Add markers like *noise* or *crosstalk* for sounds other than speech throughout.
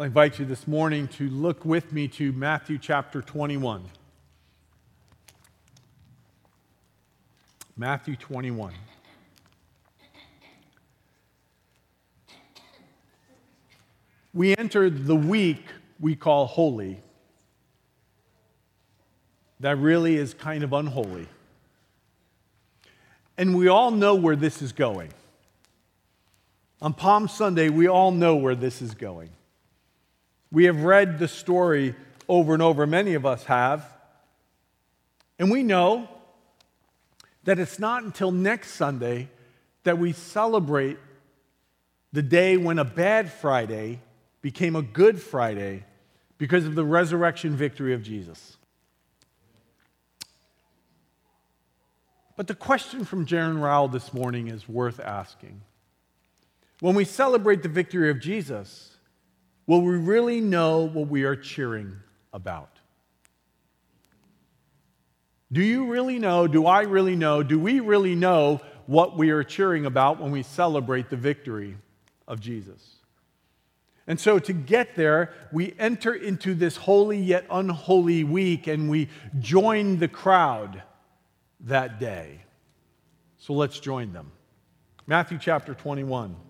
I invite you this morning to look with me to Matthew chapter 21. Matthew 21. We entered the week we call holy. That really is kind of unholy. And we all know where this is going. On Palm Sunday, we all know where this is going. We have read the story over and over, many of us have. And we know that it's not until next Sunday that we celebrate the day when a bad Friday became a good Friday because of the resurrection victory of Jesus. But the question from Jaron Rowell this morning is worth asking. When we celebrate the victory of Jesus, will we really know what we are cheering about? Do you really know? Do I really know? Do we really know what we are cheering about when we celebrate the victory of Jesus? And so, to get there, we enter into this holy yet unholy week and we join the crowd that day. So, let's join them. Matthew chapter 21.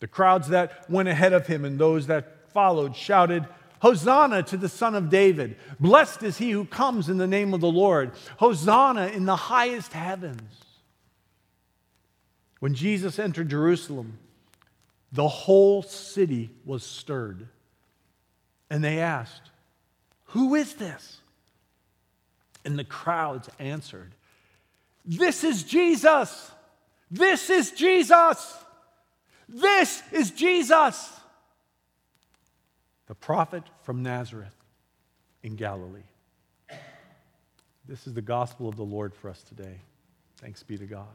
The crowds that went ahead of him and those that followed shouted, Hosanna to the Son of David. Blessed is he who comes in the name of the Lord. Hosanna in the highest heavens. When Jesus entered Jerusalem, the whole city was stirred. And they asked, Who is this? And the crowds answered, This is Jesus. This is Jesus. This is Jesus, the prophet from Nazareth in Galilee. This is the gospel of the Lord for us today. Thanks be to God.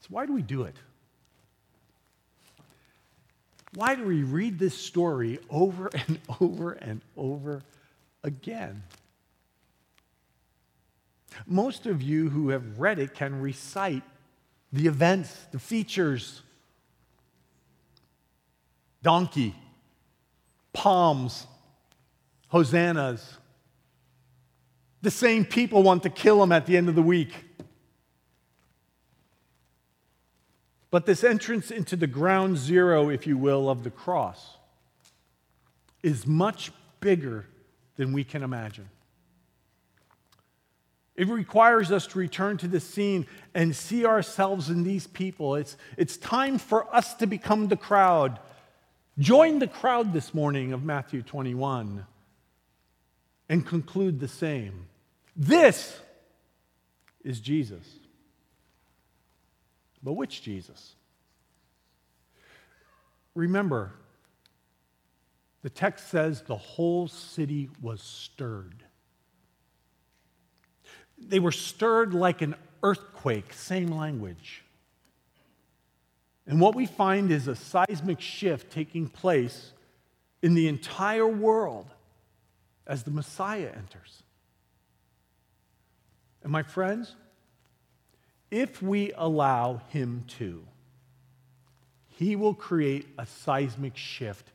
So, why do we do it? Why do we read this story over *laughs* and over and over again? Most of you who have read it can recite the events, the features donkey, palms, hosannas. The same people want to kill him at the end of the week. But this entrance into the ground zero, if you will, of the cross is much bigger than we can imagine. It requires us to return to the scene and see ourselves in these people. It's, it's time for us to become the crowd. Join the crowd this morning of Matthew 21 and conclude the same. This is Jesus. But which Jesus? Remember, the text says the whole city was stirred. They were stirred like an earthquake, same language. And what we find is a seismic shift taking place in the entire world as the Messiah enters. And my friends, if we allow him to, he will create a seismic shift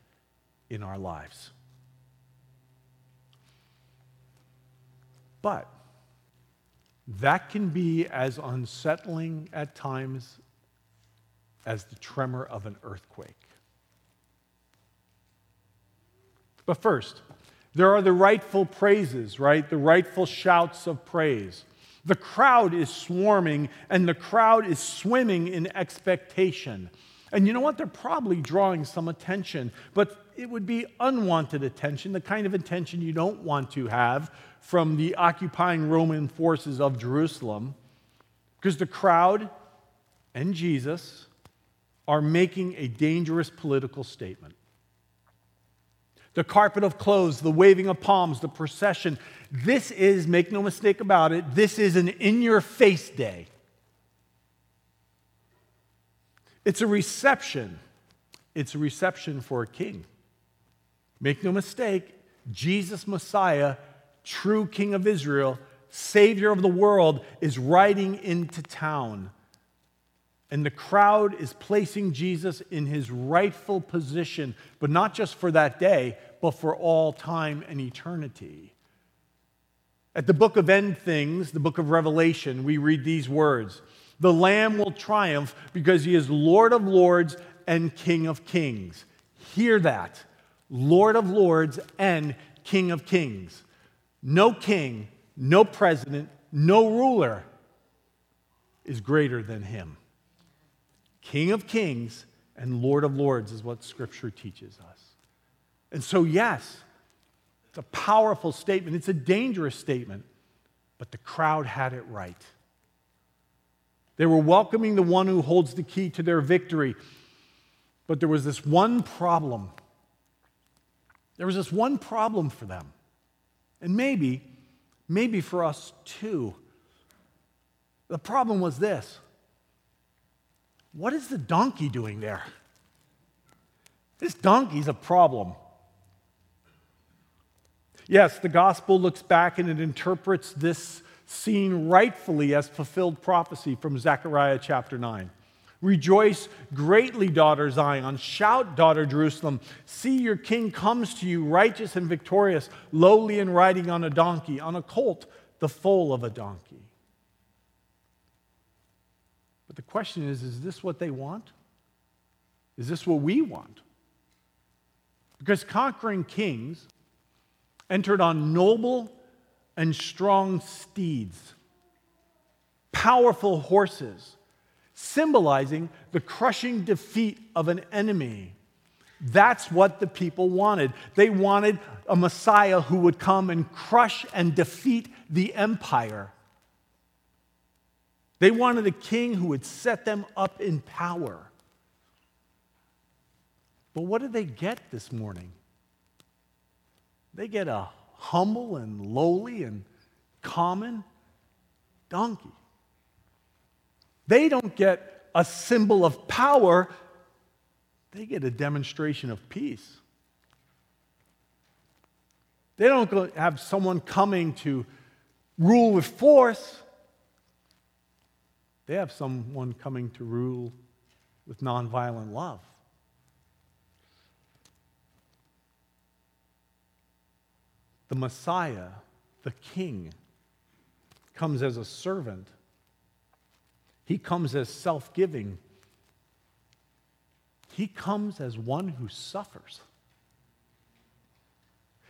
in our lives. But that can be as unsettling at times as the tremor of an earthquake. But first, there are the rightful praises, right? The rightful shouts of praise. The crowd is swarming and the crowd is swimming in expectation. And you know what? They're probably drawing some attention, but it would be unwanted attention, the kind of attention you don't want to have from the occupying Roman forces of Jerusalem, because the crowd and Jesus are making a dangerous political statement. The carpet of clothes, the waving of palms, the procession. This is, make no mistake about it, this is an in your face day. It's a reception. It's a reception for a king. Make no mistake, Jesus Messiah, true King of Israel, Savior of the world, is riding into town. And the crowd is placing Jesus in his rightful position, but not just for that day, but for all time and eternity. At the book of End Things, the book of Revelation, we read these words The Lamb will triumph because he is Lord of lords and King of kings. Hear that Lord of lords and King of kings. No king, no president, no ruler is greater than him. King of kings and Lord of lords is what Scripture teaches us. And so, yes, it's a powerful statement, it's a dangerous statement, but the crowd had it right. They were welcoming the one who holds the key to their victory. But there was this one problem. There was this one problem for them. And maybe, maybe for us too. The problem was this what is the donkey doing there? This donkey's a problem. Yes, the gospel looks back and it interprets this scene rightfully as fulfilled prophecy from Zechariah chapter 9. Rejoice greatly, daughter Zion. Shout, daughter Jerusalem. See, your king comes to you, righteous and victorious, lowly and riding on a donkey, on a colt, the foal of a donkey. But the question is is this what they want? Is this what we want? Because conquering kings entered on noble and strong steeds, powerful horses, symbolizing the crushing defeat of an enemy. That's what the people wanted. They wanted a Messiah who would come and crush and defeat the empire. They wanted a king who would set them up in power. But what did they get this morning? They get a humble and lowly and common donkey. They don't get a symbol of power, they get a demonstration of peace. They don't have someone coming to rule with force. They have someone coming to rule with nonviolent love. The Messiah, the King, comes as a servant. He comes as self giving. He comes as one who suffers.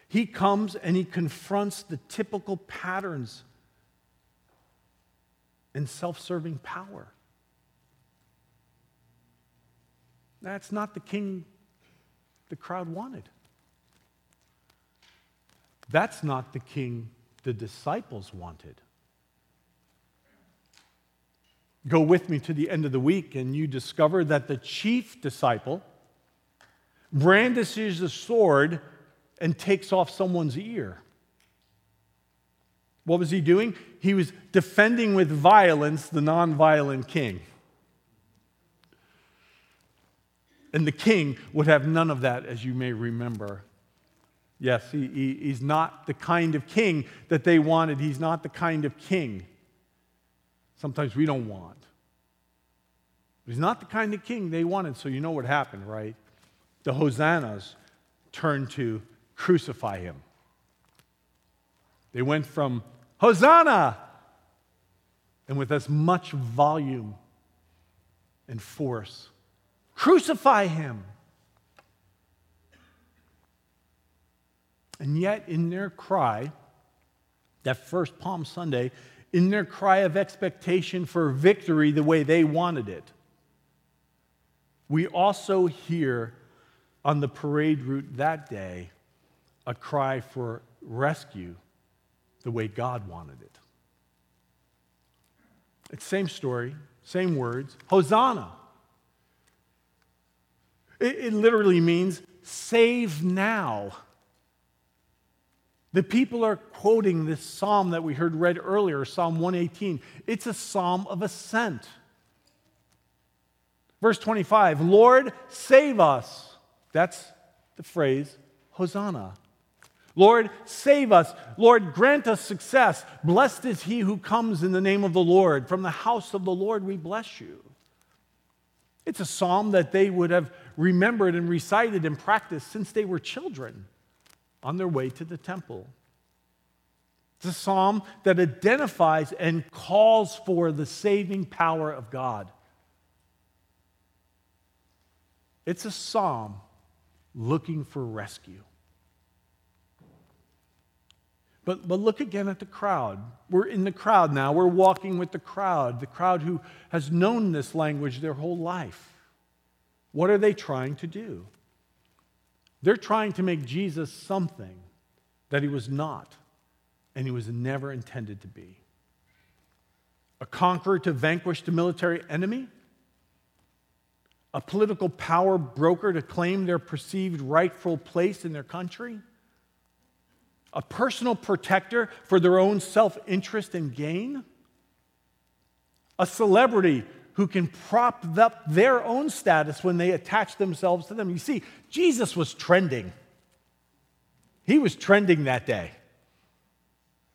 He comes and he confronts the typical patterns and self serving power. That's not the king the crowd wanted. That's not the king the disciples wanted. Go with me to the end of the week, and you discover that the chief disciple brandishes a sword and takes off someone's ear. What was he doing? He was defending with violence the nonviolent king. And the king would have none of that, as you may remember. Yes, he, he, he's not the kind of king that they wanted. He's not the kind of king sometimes we don't want. He's not the kind of king they wanted, so you know what happened, right? The hosannas turned to crucify him. They went from Hosanna! And with as much volume and force, crucify him. And yet, in their cry, that first Palm Sunday, in their cry of expectation for victory the way they wanted it. We also hear on the parade route that day a cry for rescue the way God wanted it. It's same story, same words. Hosanna. It, it literally means save now. The people are quoting this psalm that we heard read earlier, Psalm 118. It's a psalm of ascent. Verse 25, Lord, save us. That's the phrase, Hosanna. Lord, save us. Lord, grant us success. Blessed is he who comes in the name of the Lord. From the house of the Lord we bless you. It's a psalm that they would have remembered and recited and practiced since they were children on their way to the temple. It's a psalm that identifies and calls for the saving power of God. It's a psalm looking for rescue. But, but look again at the crowd. We're in the crowd now. We're walking with the crowd, the crowd who has known this language their whole life. What are they trying to do? They're trying to make Jesus something that he was not and he was never intended to be. A conqueror to vanquish the military enemy? A political power broker to claim their perceived rightful place in their country? A personal protector for their own self interest and gain? A celebrity who can prop up their own status when they attach themselves to them. You see, Jesus was trending. He was trending that day.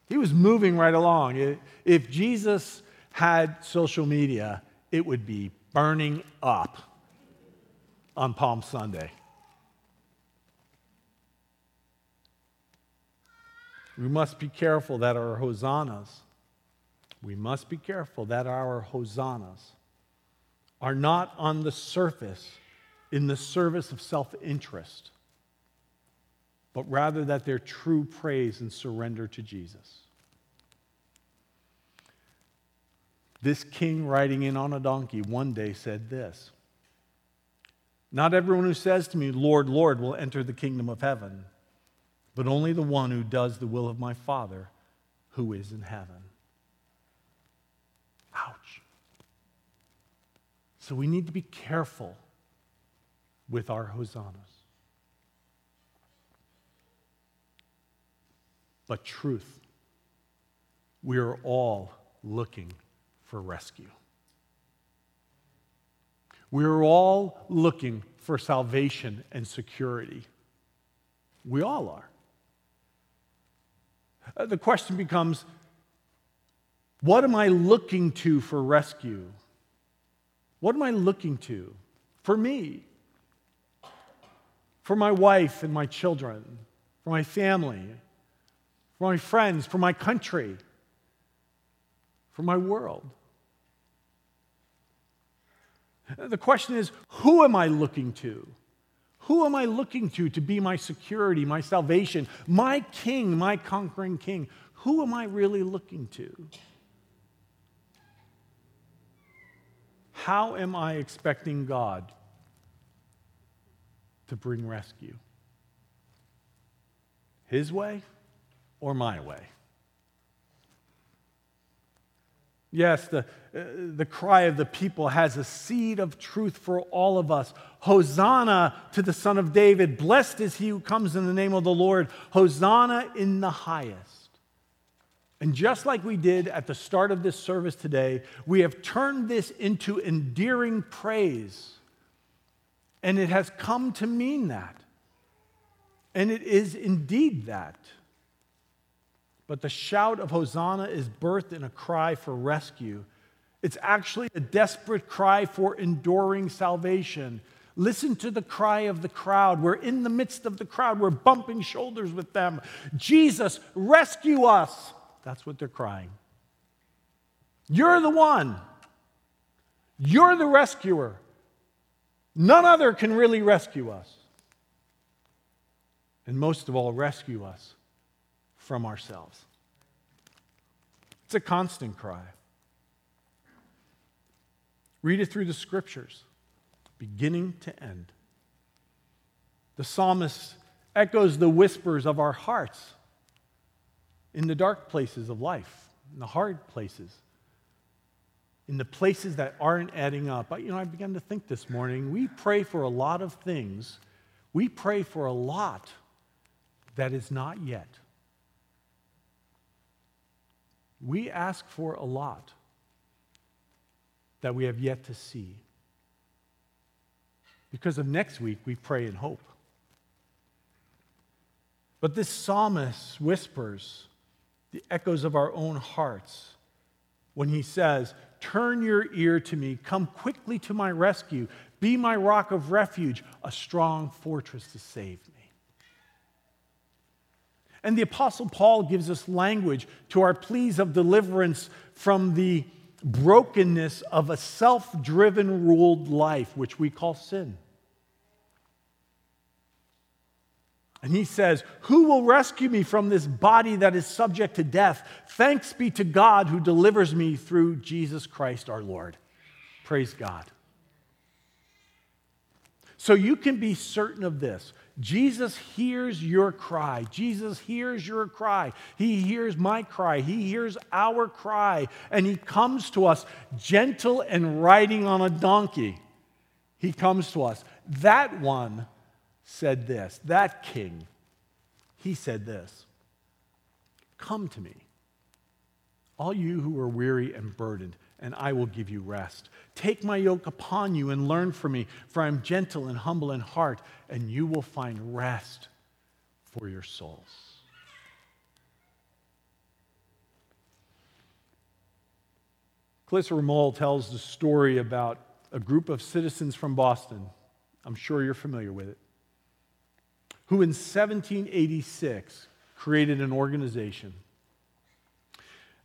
He was moving right along. If Jesus had social media, it would be burning up on Palm Sunday. We must be careful that our hosannas, we must be careful that our hosannas are not on the surface in the service of self interest, but rather that they're true praise and surrender to Jesus. This king riding in on a donkey one day said this Not everyone who says to me, Lord, Lord, will enter the kingdom of heaven, but only the one who does the will of my Father who is in heaven. So we need to be careful with our hosannas. But truth, we are all looking for rescue. We are all looking for salvation and security. We all are. Uh, the question becomes what am I looking to for rescue? What am I looking to for me? For my wife and my children, for my family, for my friends, for my country, for my world. The question is who am I looking to? Who am I looking to to be my security, my salvation, my king, my conquering king? Who am I really looking to? How am I expecting God to bring rescue? His way or my way? Yes, the, uh, the cry of the people has a seed of truth for all of us. Hosanna to the Son of David. Blessed is he who comes in the name of the Lord. Hosanna in the highest. And just like we did at the start of this service today, we have turned this into endearing praise. And it has come to mean that. And it is indeed that. But the shout of Hosanna is birthed in a cry for rescue. It's actually a desperate cry for enduring salvation. Listen to the cry of the crowd. We're in the midst of the crowd, we're bumping shoulders with them. Jesus, rescue us. That's what they're crying. You're the one. You're the rescuer. None other can really rescue us. And most of all, rescue us from ourselves. It's a constant cry. Read it through the scriptures, beginning to end. The psalmist echoes the whispers of our hearts in the dark places of life, in the hard places, in the places that aren't adding up. You know, I began to think this morning we pray for a lot of things, we pray for a lot that is not yet. We ask for a lot that we have yet to see. Because of next week, we pray in hope. But this psalmist whispers the echoes of our own hearts when he says, Turn your ear to me, come quickly to my rescue, be my rock of refuge, a strong fortress to save me. And the Apostle Paul gives us language to our pleas of deliverance from the brokenness of a self driven ruled life, which we call sin. And he says, Who will rescue me from this body that is subject to death? Thanks be to God who delivers me through Jesus Christ our Lord. Praise God. So you can be certain of this. Jesus hears your cry. Jesus hears your cry. He hears my cry. He hears our cry. And he comes to us gentle and riding on a donkey. He comes to us. That one said this, that king, he said this Come to me, all you who are weary and burdened, and I will give you rest. Take my yoke upon you and learn from me, for I am gentle and humble in heart, and you will find rest for your souls. Clarissa Ramol tells the story about a group of citizens from Boston. I'm sure you're familiar with it who in 1786 created an organization.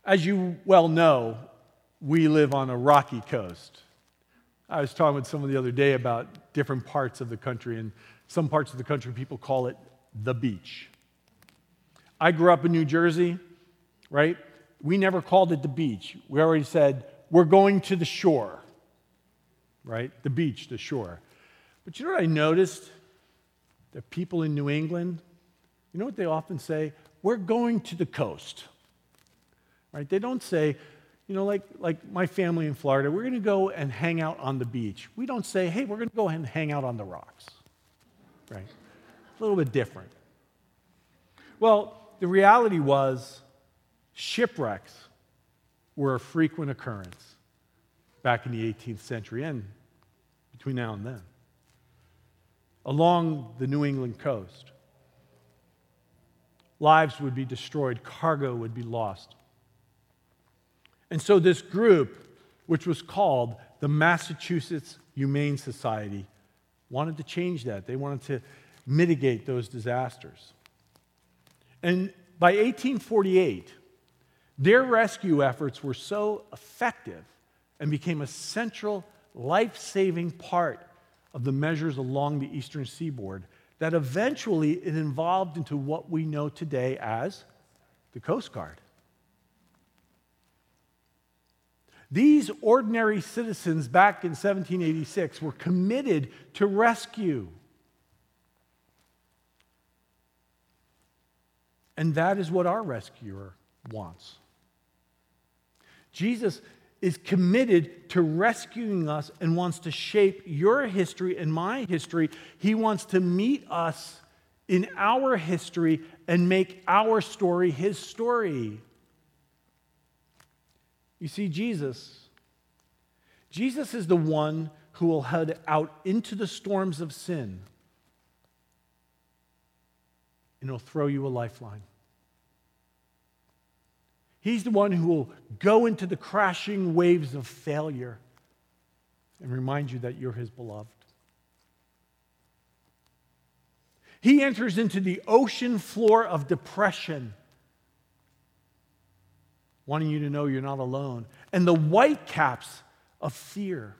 As you well know, we live on a rocky coast. I was talking with someone the other day about different parts of the country, and some parts of the country people call it the beach. I grew up in New Jersey, right? We never called it the beach. We already said, we're going to the shore, right? The beach, the shore. But you know what I noticed? The people in New England, you know what they often say? We're going to the coast. Right? They don't say, you know, like, like my family in Florida, we're going to go and hang out on the beach. We don't say, hey, we're going to go and hang out on the rocks. Right? A little bit different. Well, the reality was shipwrecks were a frequent occurrence back in the 18th century and between now and then along the New England coast. Lives would be destroyed, cargo would be lost. And so, this group, which was called the Massachusetts Humane Society, wanted to change that. They wanted to mitigate those disasters. And by 1848, their rescue efforts were so effective and became a central life saving part of the measures along the eastern seaboard that eventually it evolved into what we know today as the Coast Guard. These ordinary citizens back in 1786 were committed to rescue. And that is what our rescuer wants. Jesus is committed to rescuing us and wants to shape your history and my history. He wants to meet us in our history and make our story his story. You see, Jesus, Jesus is the one who will head out into the storms of sin and he'll throw you a lifeline. He's the one who will go into the crashing waves of failure and remind you that you're his beloved. He enters into the ocean floor of depression, wanting you to know you're not alone, and the white caps of fear.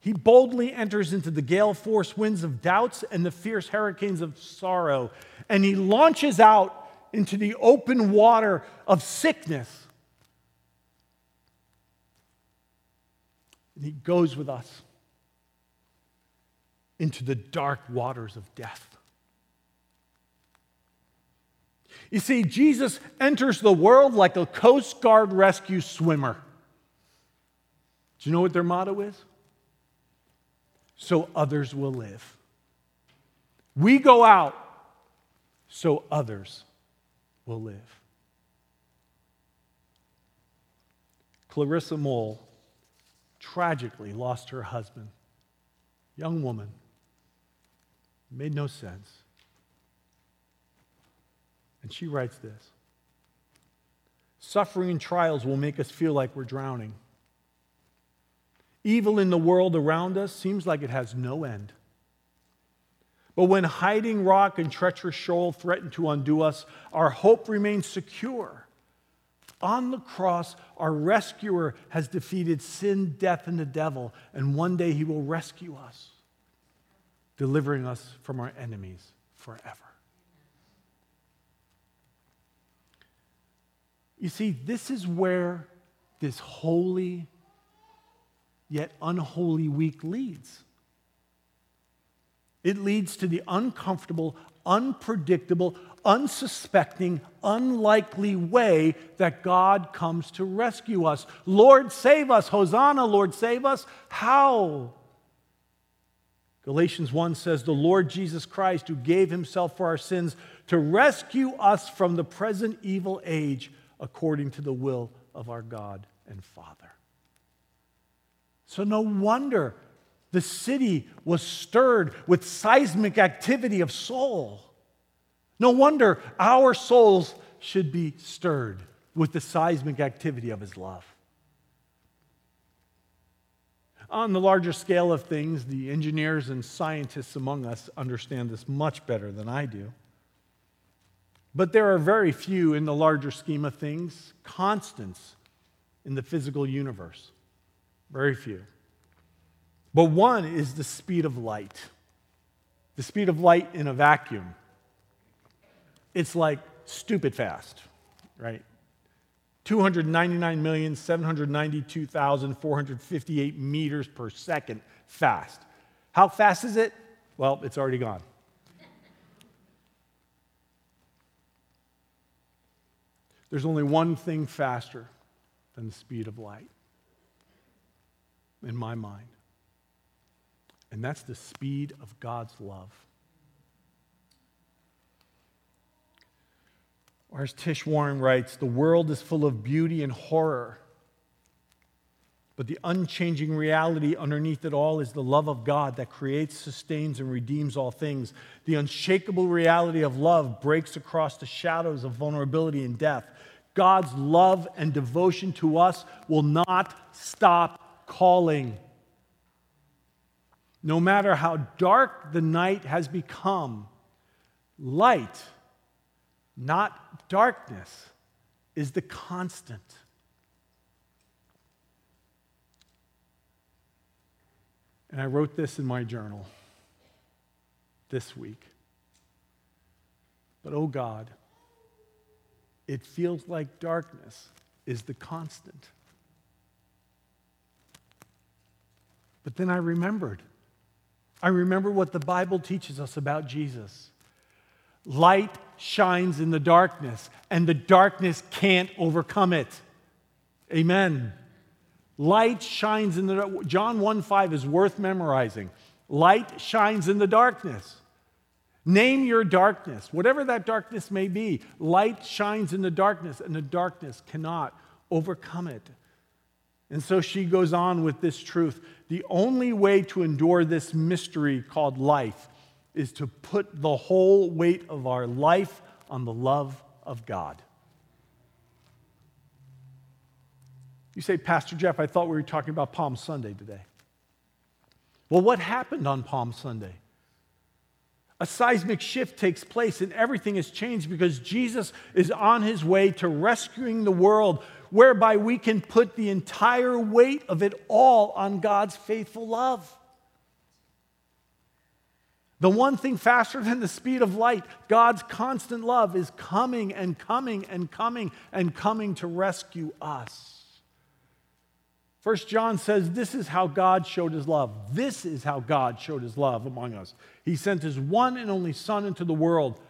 He boldly enters into the gale force winds of doubts and the fierce hurricanes of sorrow, and he launches out into the open water of sickness. And he goes with us into the dark waters of death. You see, Jesus enters the world like a Coast Guard rescue swimmer. Do you know what their motto is? So others will live. We go out so others will live. Clarissa Moll tragically lost her husband. Young woman. Made no sense. And she writes this Suffering and trials will make us feel like we're drowning. Evil in the world around us seems like it has no end. But when hiding rock and treacherous shoal threaten to undo us, our hope remains secure. On the cross, our rescuer has defeated sin, death, and the devil, and one day he will rescue us, delivering us from our enemies forever. You see, this is where this holy yet unholy week leads. It leads to the uncomfortable, unpredictable, unsuspecting, unlikely way that God comes to rescue us. Lord, save us. Hosanna, Lord, save us. How? Galatians 1 says, The Lord Jesus Christ, who gave himself for our sins to rescue us from the present evil age according to the will of our God and Father. So, no wonder the city was stirred with seismic activity of soul. No wonder our souls should be stirred with the seismic activity of his love. On the larger scale of things, the engineers and scientists among us understand this much better than I do. But there are very few in the larger scheme of things, constants in the physical universe. Very few. But one is the speed of light. The speed of light in a vacuum. It's like stupid fast, right? 299,792,458 meters per second fast. How fast is it? Well, it's already gone. There's only one thing faster than the speed of light, in my mind, and that's the speed of God's love. Or as Tish Warren writes, the world is full of beauty and horror. But the unchanging reality underneath it all is the love of God that creates, sustains, and redeems all things. The unshakable reality of love breaks across the shadows of vulnerability and death. God's love and devotion to us will not stop calling. No matter how dark the night has become, light, not darkness, is the constant. And I wrote this in my journal this week. But oh God, it feels like darkness is the constant. But then I remembered. I remember what the Bible teaches us about Jesus. Light shines in the darkness, and the darkness can't overcome it. Amen. Light shines in the John 1 5 is worth memorizing. Light shines in the darkness. Name your darkness, whatever that darkness may be. Light shines in the darkness, and the darkness cannot overcome it. And so she goes on with this truth. The only way to endure this mystery called life is to put the whole weight of our life on the love of God. You say, Pastor Jeff, I thought we were talking about Palm Sunday today. Well, what happened on Palm Sunday? a seismic shift takes place and everything has changed because Jesus is on his way to rescuing the world, whereby we can put the entire weight of it all on God's faithful love. The one thing faster than the speed of light, God's constant love, is coming and coming and coming and coming to rescue us. First John says, This is how God showed his love. This is how God showed his love among us. He sent his one and only Son into the world.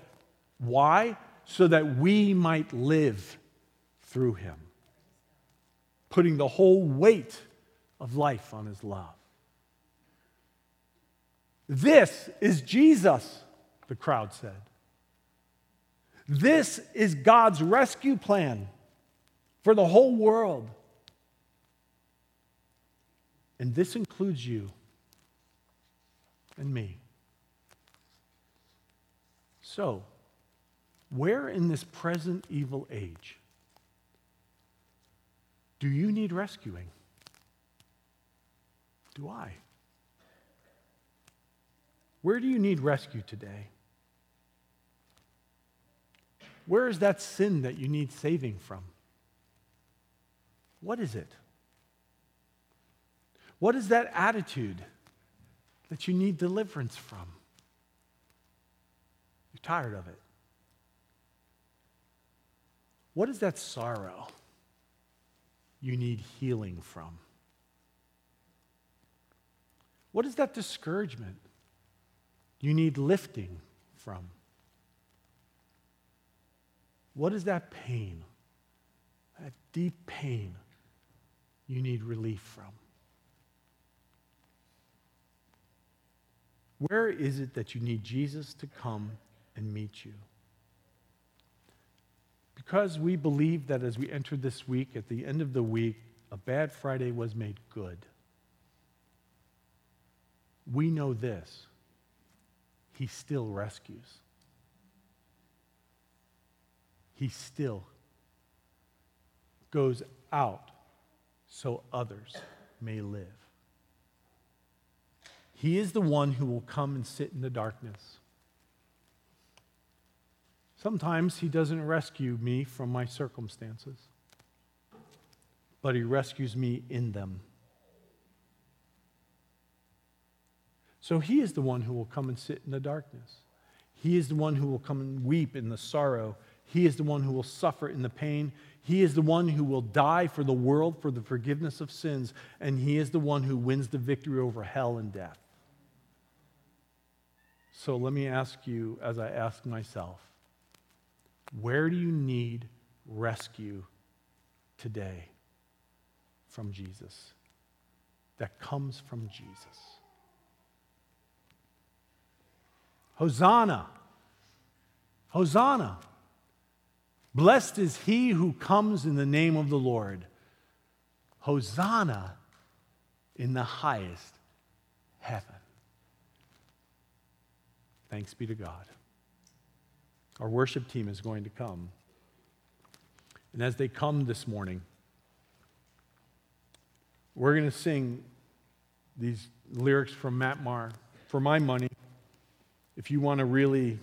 Why? So that we might live through him, putting the whole weight of life on his love. This is Jesus, the crowd said. This is God's rescue plan for the whole world. And this includes you and me. So, where in this present evil age do you need rescuing? Do I? Where do you need rescue today? Where is that sin that you need saving from? What is it? What is that attitude that you need deliverance from? You're tired of it. What is that sorrow you need healing from? What is that discouragement you need lifting from? What is that pain, that deep pain you need relief from? Where is it that you need Jesus to come and meet you? Because we believe that as we enter this week, at the end of the week, a bad Friday was made good. We know this he still rescues. He still goes out so others may live. He is the one who will come and sit in the darkness. Sometimes He doesn't rescue me from my circumstances, but He rescues me in them. So he is the one who will come and sit in the darkness. He is the one who will come and weep in the sorrow. He is the one who will suffer in the pain. He is the one who will die for the world for the forgiveness of sins. And he is the one who wins the victory over hell and death. So let me ask you, as I ask myself, where do you need rescue today from Jesus? That comes from Jesus. Hosanna! Hosanna! Blessed is he who comes in the name of the Lord. Hosanna in the highest heaven. Thanks be to God. Our worship team is going to come. And as they come this morning, we're going to sing these lyrics from Matt Maher, For My Money if you want to really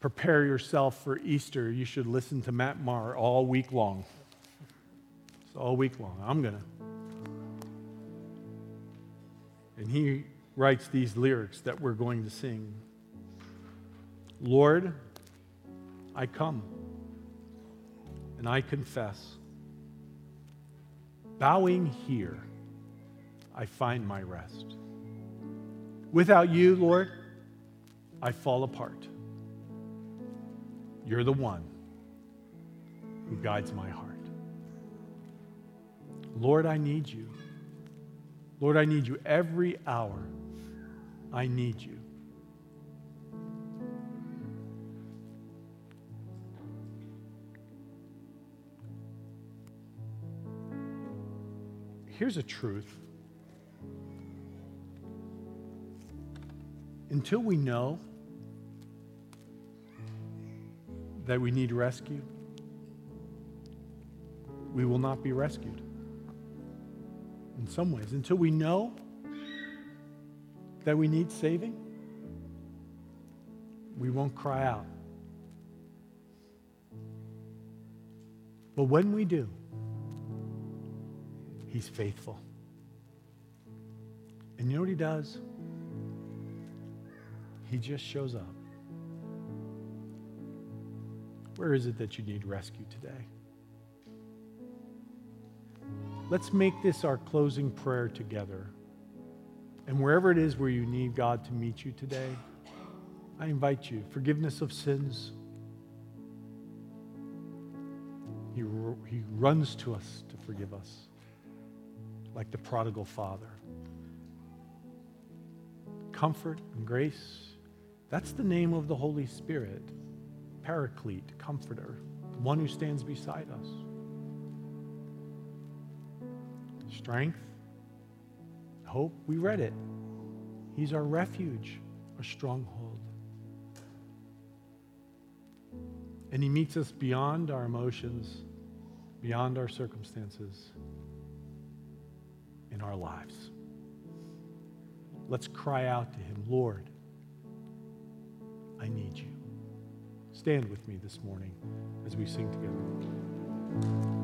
prepare yourself for Easter, you should listen to Matt Maher all week long. It's all week long. I'm going to. And he writes these lyrics that we're going to sing Lord, I come and I confess. Bowing here, I find my rest. Without you, Lord, I fall apart. You're the one who guides my heart. Lord, I need you. Lord, I need you every hour. I need you. Here's a truth until we know that we need rescue, we will not be rescued. In some ways, until we know that we need saving, we won't cry out. But when we do, He's faithful. And you know what He does? He just shows up. Where is it that you need rescue today? Let's make this our closing prayer together. And wherever it is where you need God to meet you today, I invite you forgiveness of sins. He, he runs to us to forgive us, like the prodigal father. Comfort and grace, that's the name of the Holy Spirit. Paraclete, comforter, the one who stands beside us. Strength, hope, we read it. He's our refuge, our stronghold. And He meets us beyond our emotions, beyond our circumstances, in our lives. Let's cry out to Him, Lord, I need you. Stand with me this morning as we sing together.